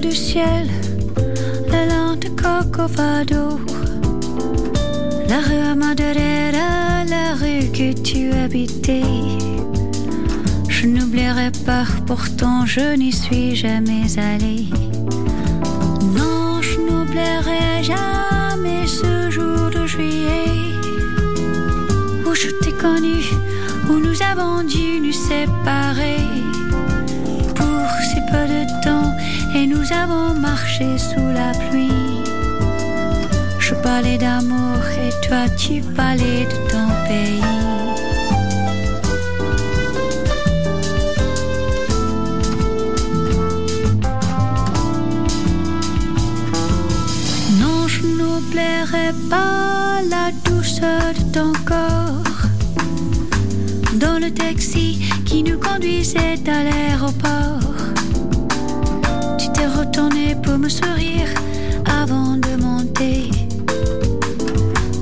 Du ciel, la lente Cocovado, la rue Madeira, la rue que tu habitais. Je n'oublierai pas, pourtant je n'y suis jamais allé. Non, je n'oublierai jamais ce jour de juillet où je t'ai connu, où nous avons dû nous séparer pour si peu de temps nous avons marché sous la pluie. Je parlais d'amour et toi tu parlais de ton pays. Non, je n'oublierai pas la douceur de ton corps dans le taxi qui nous conduisait à l'aéroport. Retourné pour me sourire avant de monter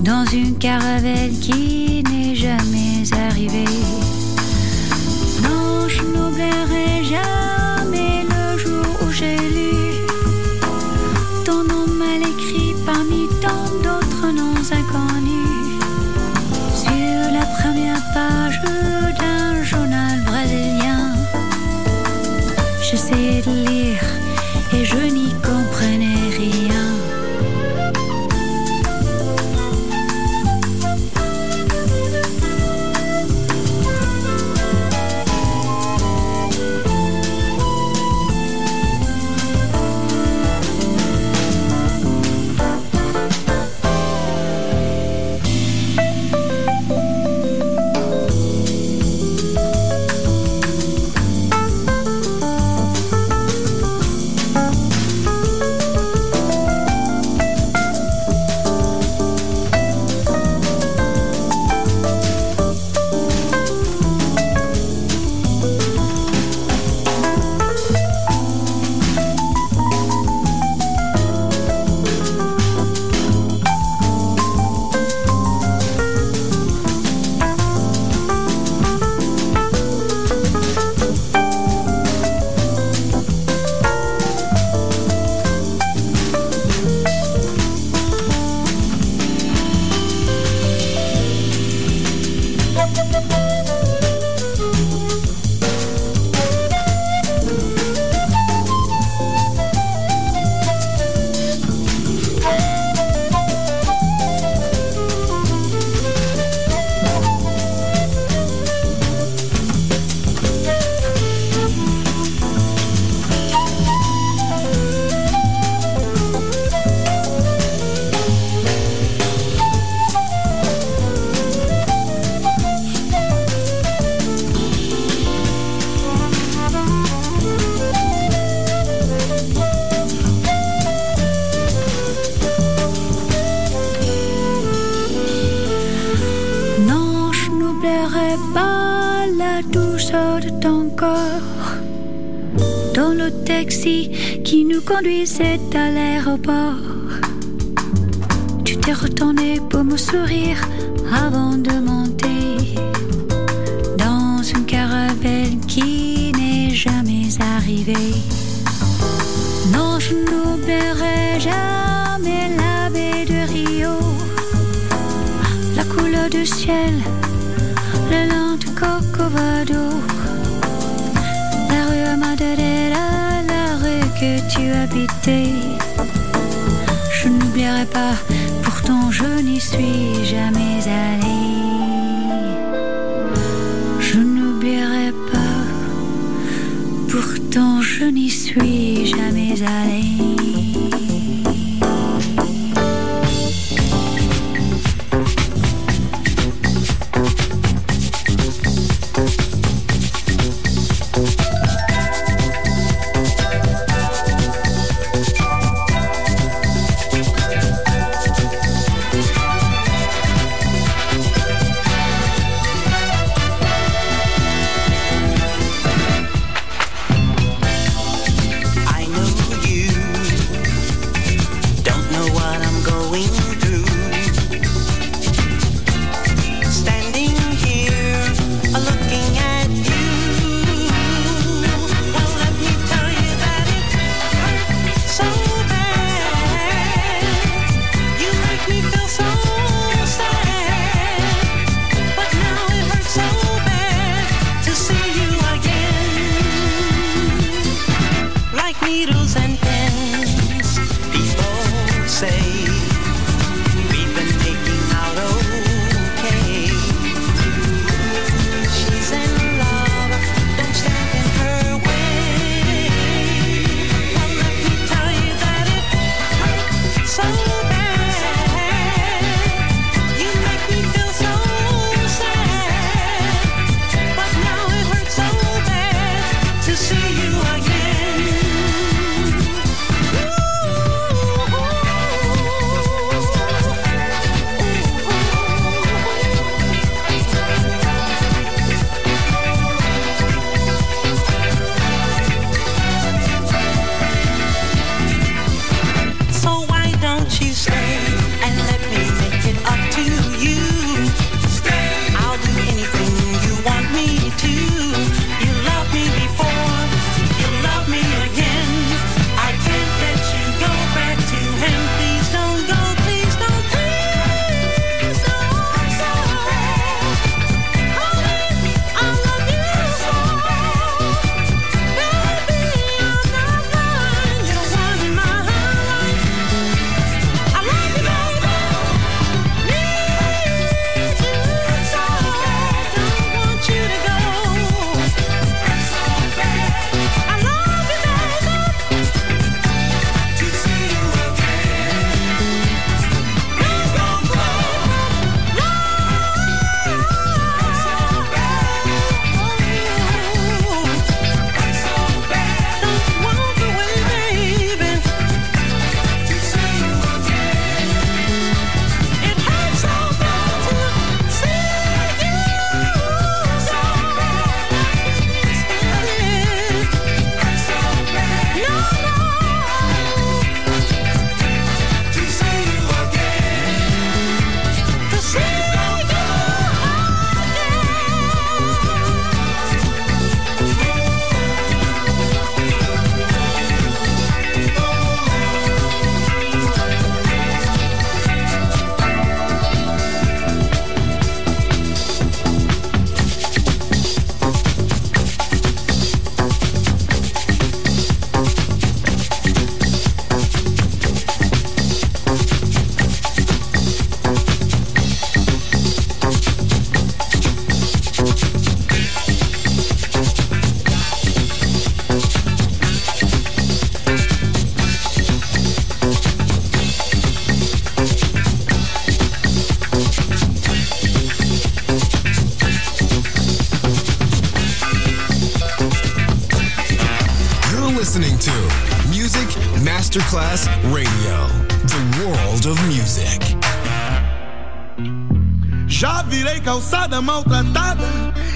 dans une caravelle qui conduisait à l'aéroport. Tu t'es retourné pour me sourire avant de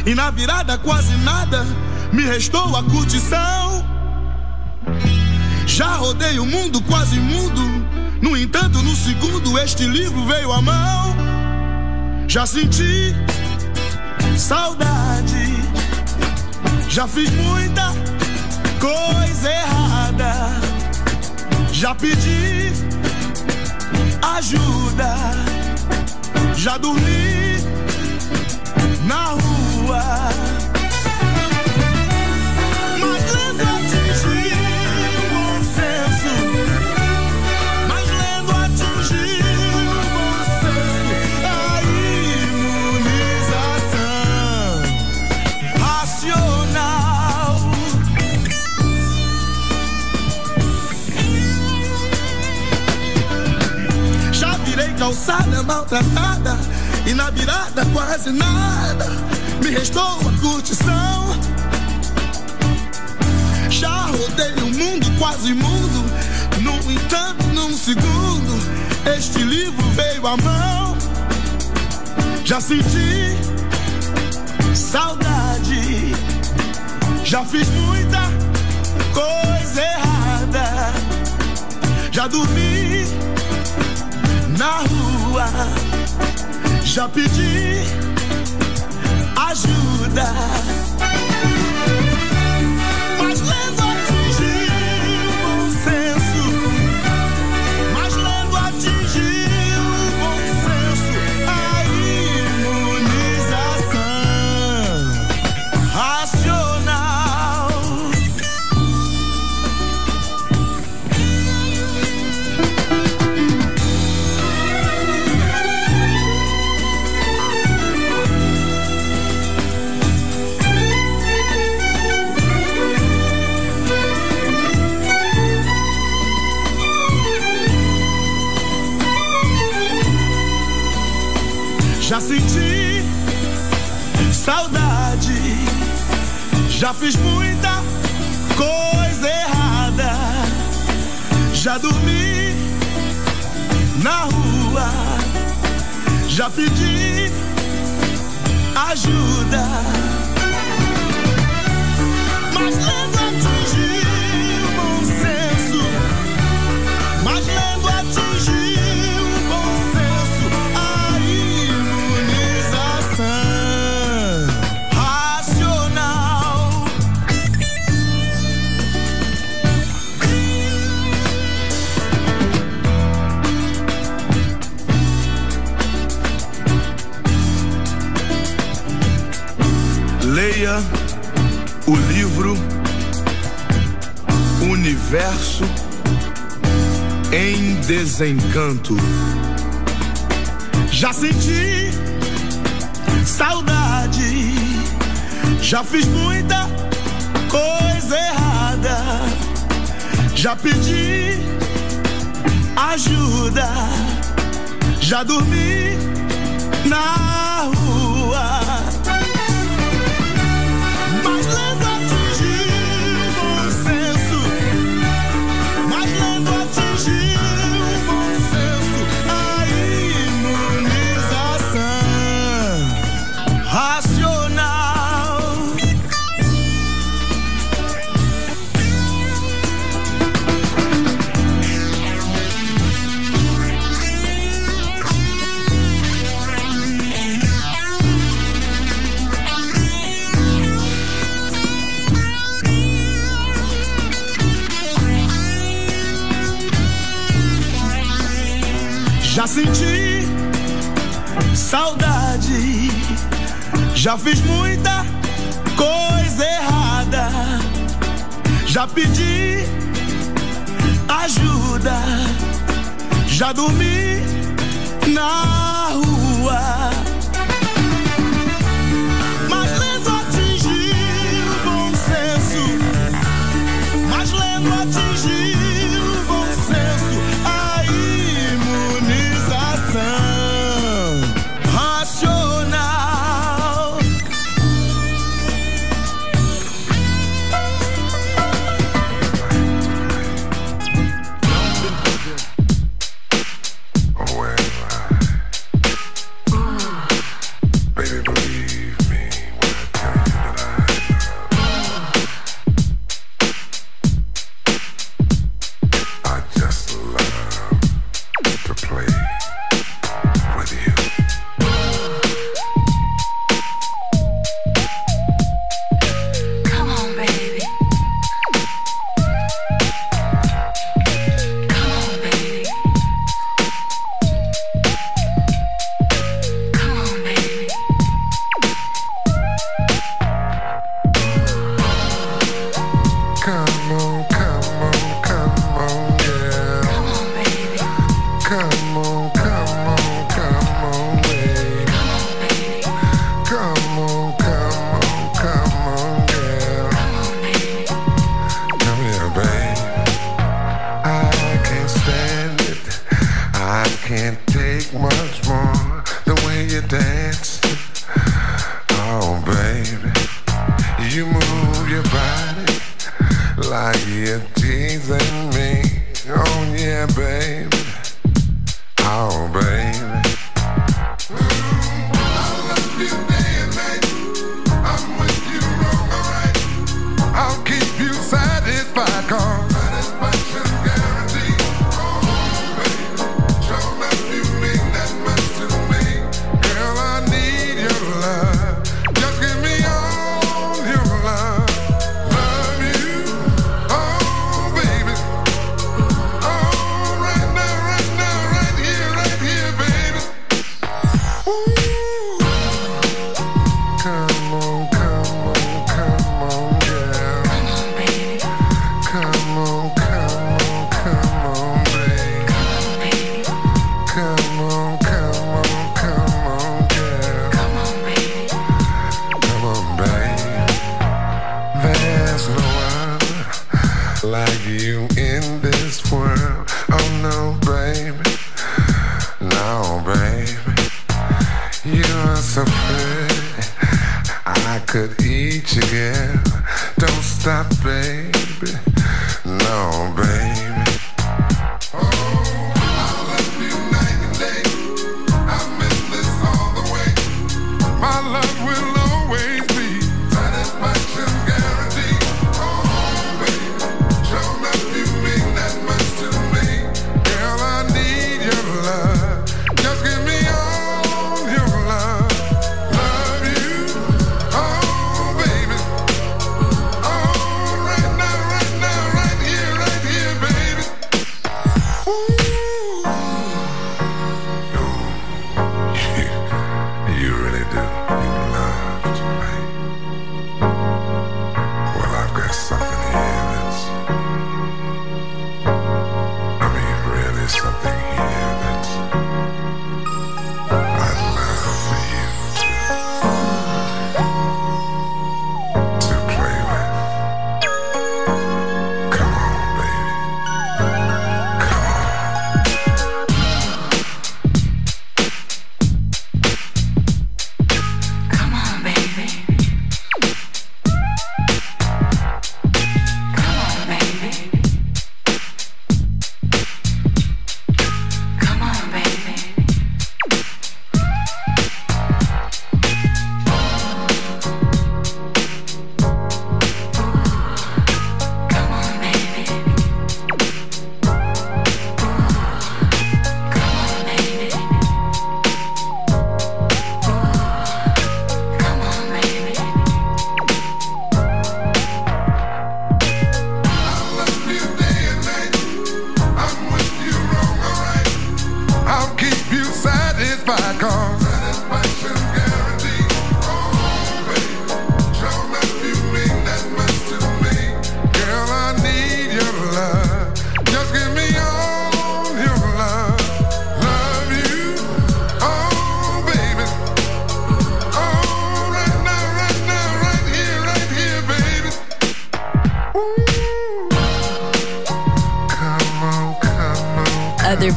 E na virada quase nada me restou a curtição. Já rodei o mundo quase mudo. No entanto, no segundo, este livro veio à mão. Já senti saudade. Já fiz muita coisa errada. Já pedi ajuda. Já dormi na rua. Calçada maltratada e na virada quase nada me restou a curtição. Já rodei o mundo quase imundo, no entanto, num segundo, este livro veio à mão. Já senti saudade, já fiz muita coisa errada, já dormi na rua. Já pedi ajuda. Já fiz muita coisa errada, já pedi ajuda, já dormi na já fiz muita coisa errada, já pedi ajuda, já dormi na rua.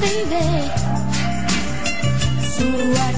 baby. So I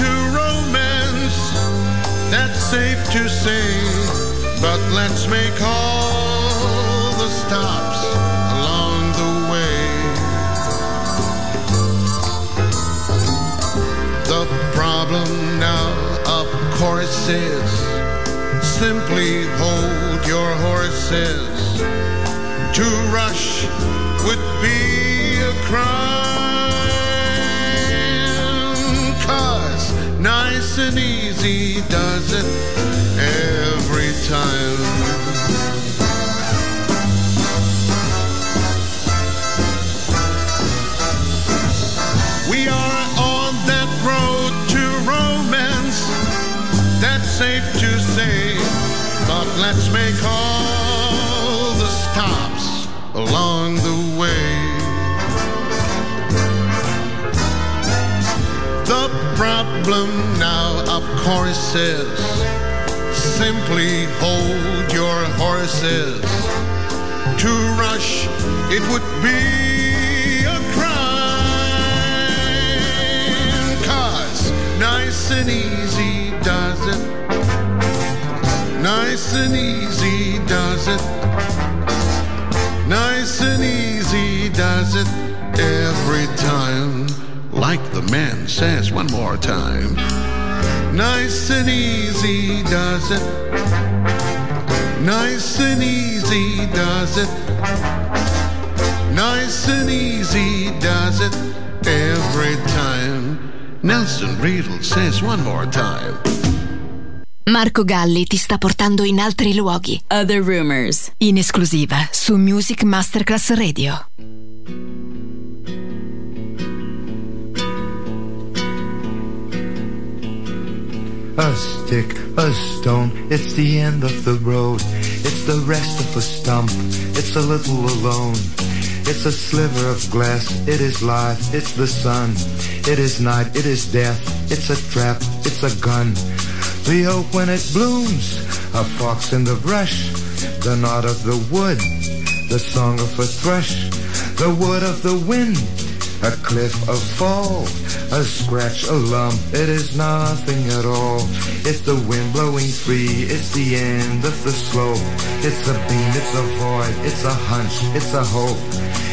To romance. That's safe to say. But let's make all the stops along the way. The problem now, of course, is simply hold your horses. To rush would be a crime. And easy does it every time. We are on that road to romance. That's safe to say. But let's make all the stops along the way. The problem course, is simply hold your horses. To rush, it would be a crime. Cause nice and easy does it. Nice and easy does it. Nice and easy does it every time. Like the man says one more time. Nice and easy does it. Nice and easy does it. Nice and easy does it every time. Nelson Riddle says one more time. Marco Galli ti sta portando in altri luoghi. Other rumors. In esclusiva su Music Masterclass Radio. A stick, a stone, it's the end of the road. It's the rest of a stump, it's a little alone. It's a sliver of glass, it is life, it's the sun. It is night, it is death, it's a trap, it's a gun. The oak when it blooms, a fox in the brush, the knot of the wood, the song of a thrush, the wood of the wind, a cliff, a fall, a scratch, a lump, it is nothing at all. It's the wind blowing free, it's the end of the slope. It's a beam, it's a void, it's a hunch, it's a hope.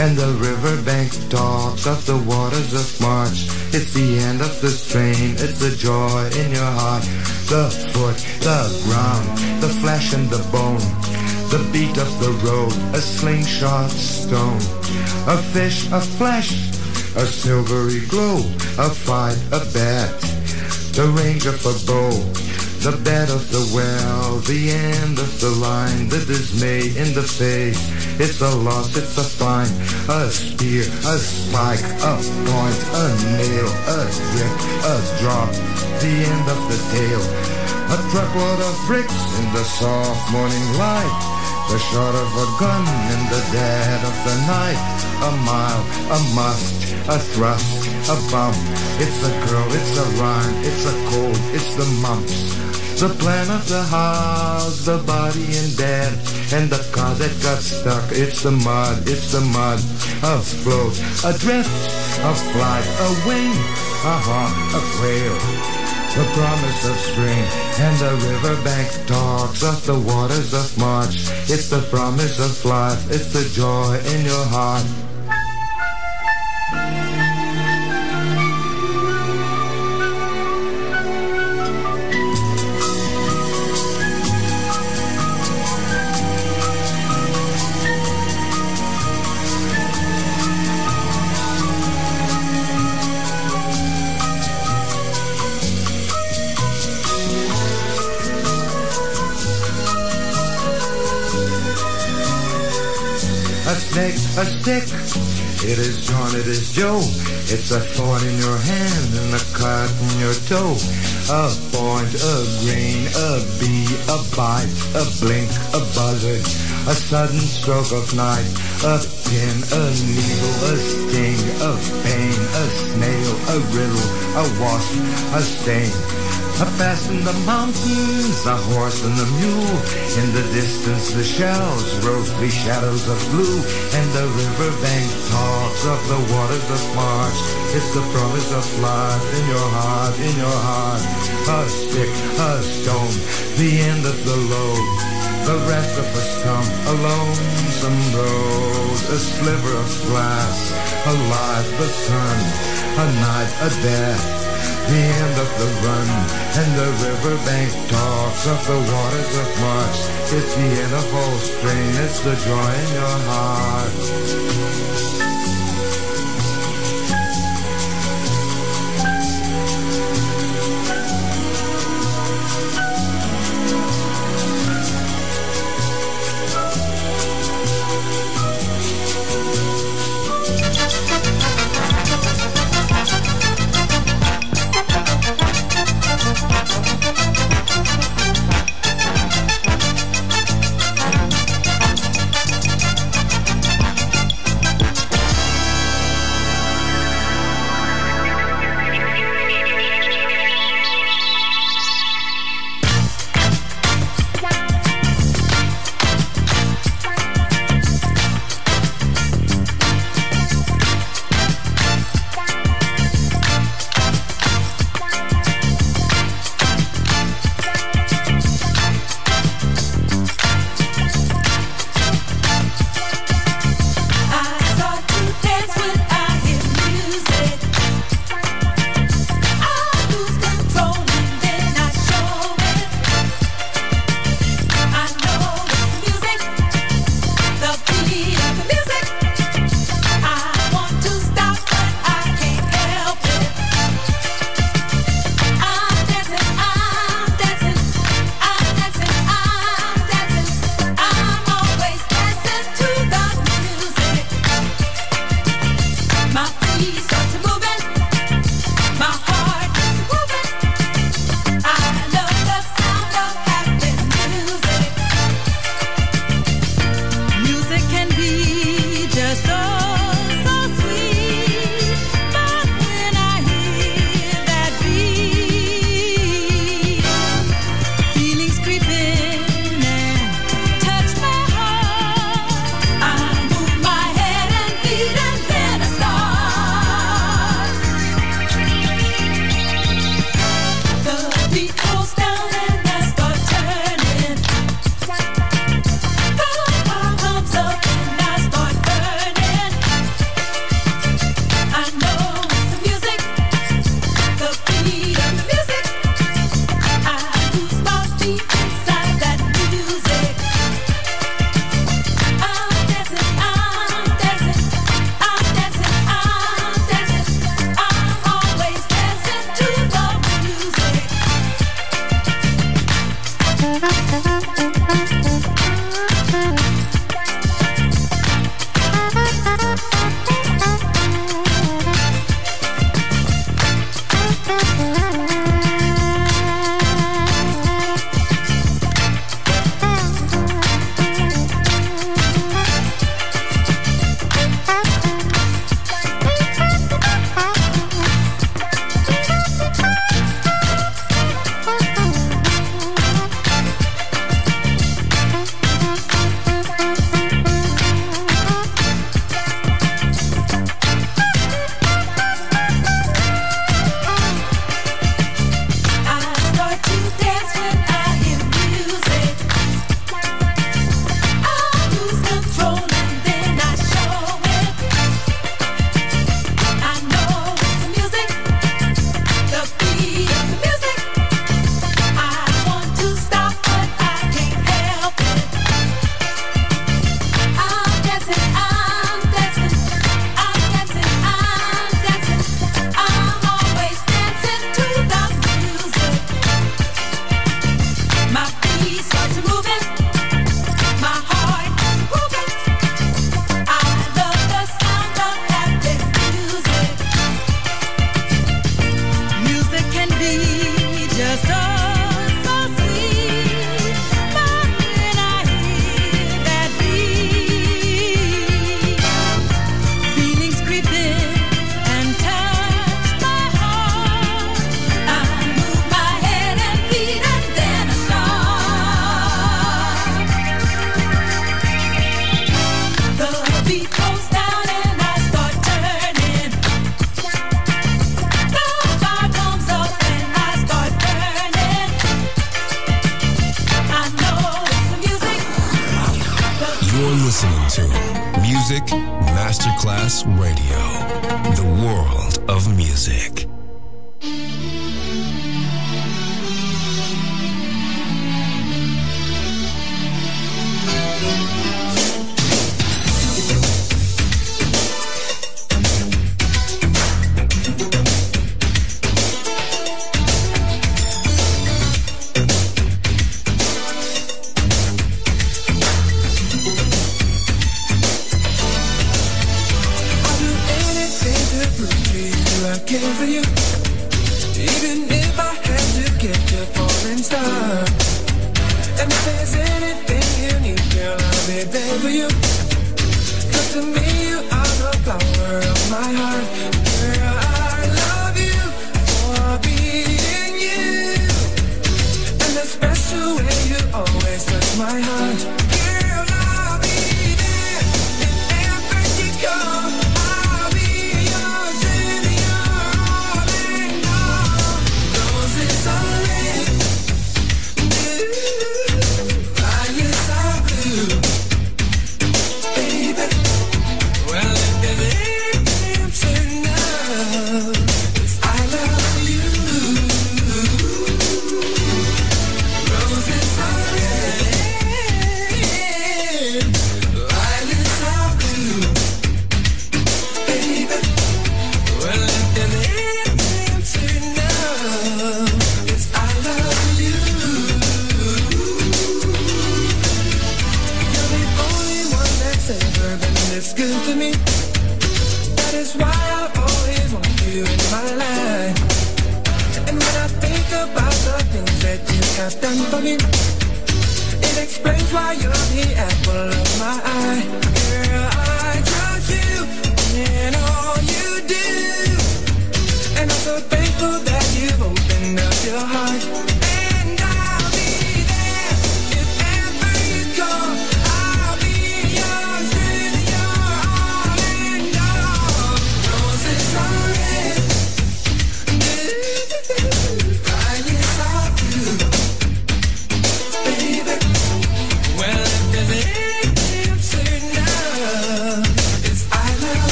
And the riverbank talks of the waters of March. It's the end of the strain, it's the joy in your heart. The foot, the ground, the flesh and the bone. The beat of the road, a slingshot stone. A fish, a flesh, a silvery glow, a fight, a bet, the range of a bow, the bed of the well, the end of the line, the dismay in the face. It's a loss, it's a fine, a spear, a spike, a point, a nail, a grip, a drop, the end of the tail. A truckload of bricks in the soft morning light. The shot of a gun in the dead of the night. A mile, a must, a thrust, a bump. It's a girl, it's a rhyme, it's a cold, it's the mumps. The plan of the house, the body and bed, and the car that got stuck. It's the mud, it's the mud. Afloat, adrift, a drift, a flight, a wing, a hawk, a quail. The promise of spring and the riverbank talks of the waters of March. It's the promise of life, it's the joy in your heart. A stick. It is John, it is Joe. It's a thorn in your hand and a cut in your toe. A point, a grain, a bee, a bite, a blink, a buzzard, a sudden stroke of night, a pin, a needle, a sting, a pain, a snail, a riddle, a wasp, a stain. A pass in the mountains, a horse and a mule. In the distance, the shells, rosy shadows of blue. And the riverbank talks of the waters of March. It's the promise of life in your heart, in your heart. A stick, a stone, the end of the load. The rest of us come a lonesome road. A sliver of glass, a life, a sun, a night, a death the end of the run, and the riverbank talks of the waters of March. It's the end of all strain, it's the joy in your heart.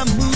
I'm moving.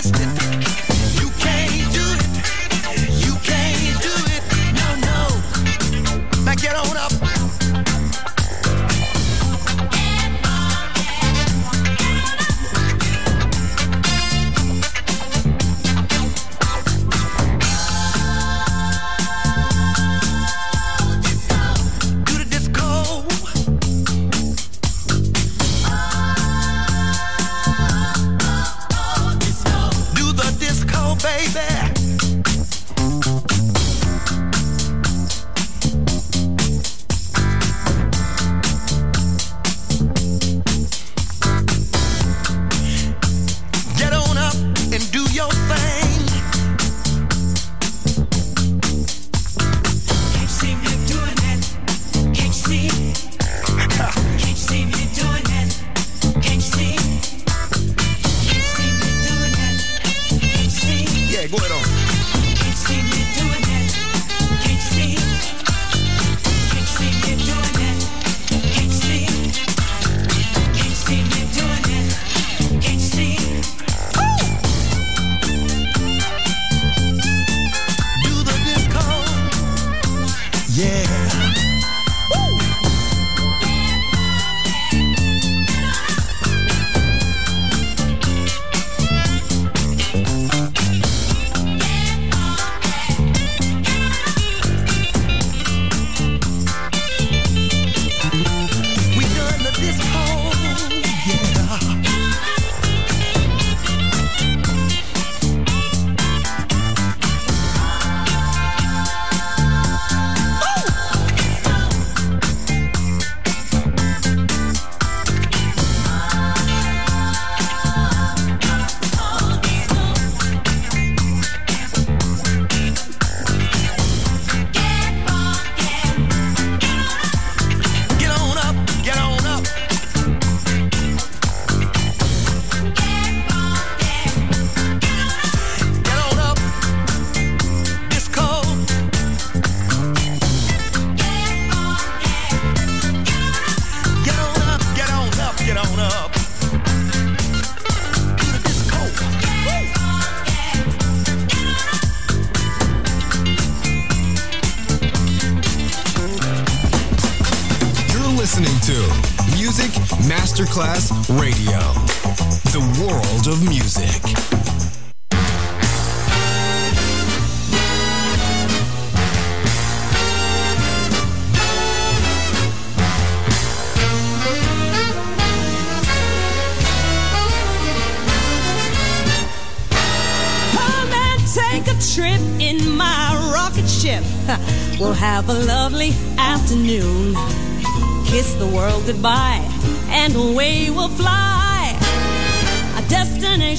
Christian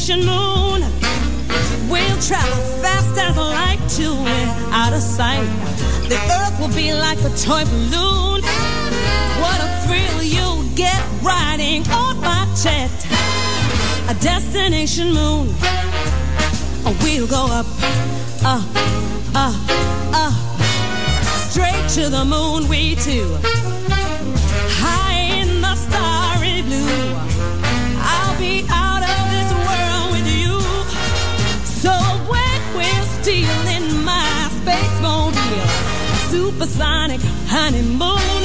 Destination moon. We'll travel fast as light to we're out of sight. The earth will be like a toy balloon. What a thrill you'll get riding on my jet. A destination moon. We'll go up, up, up, up. Straight to the moon, we two honeymoon.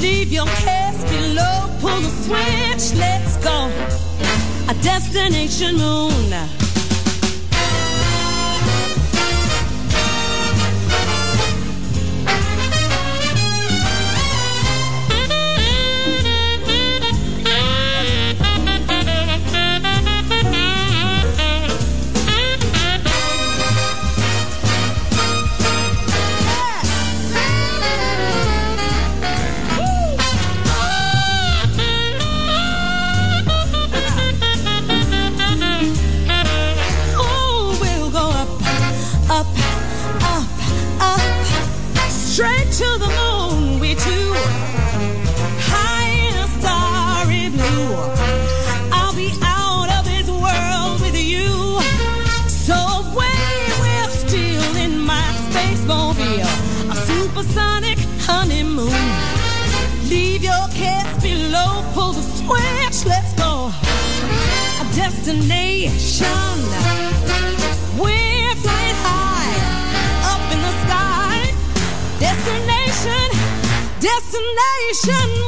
Leave your cares below, pull the switch, let's go. A destination moon. moon. Leave your cares below, pull the switch, let's go. A destination. We're flying high up in the sky. Destination, destination.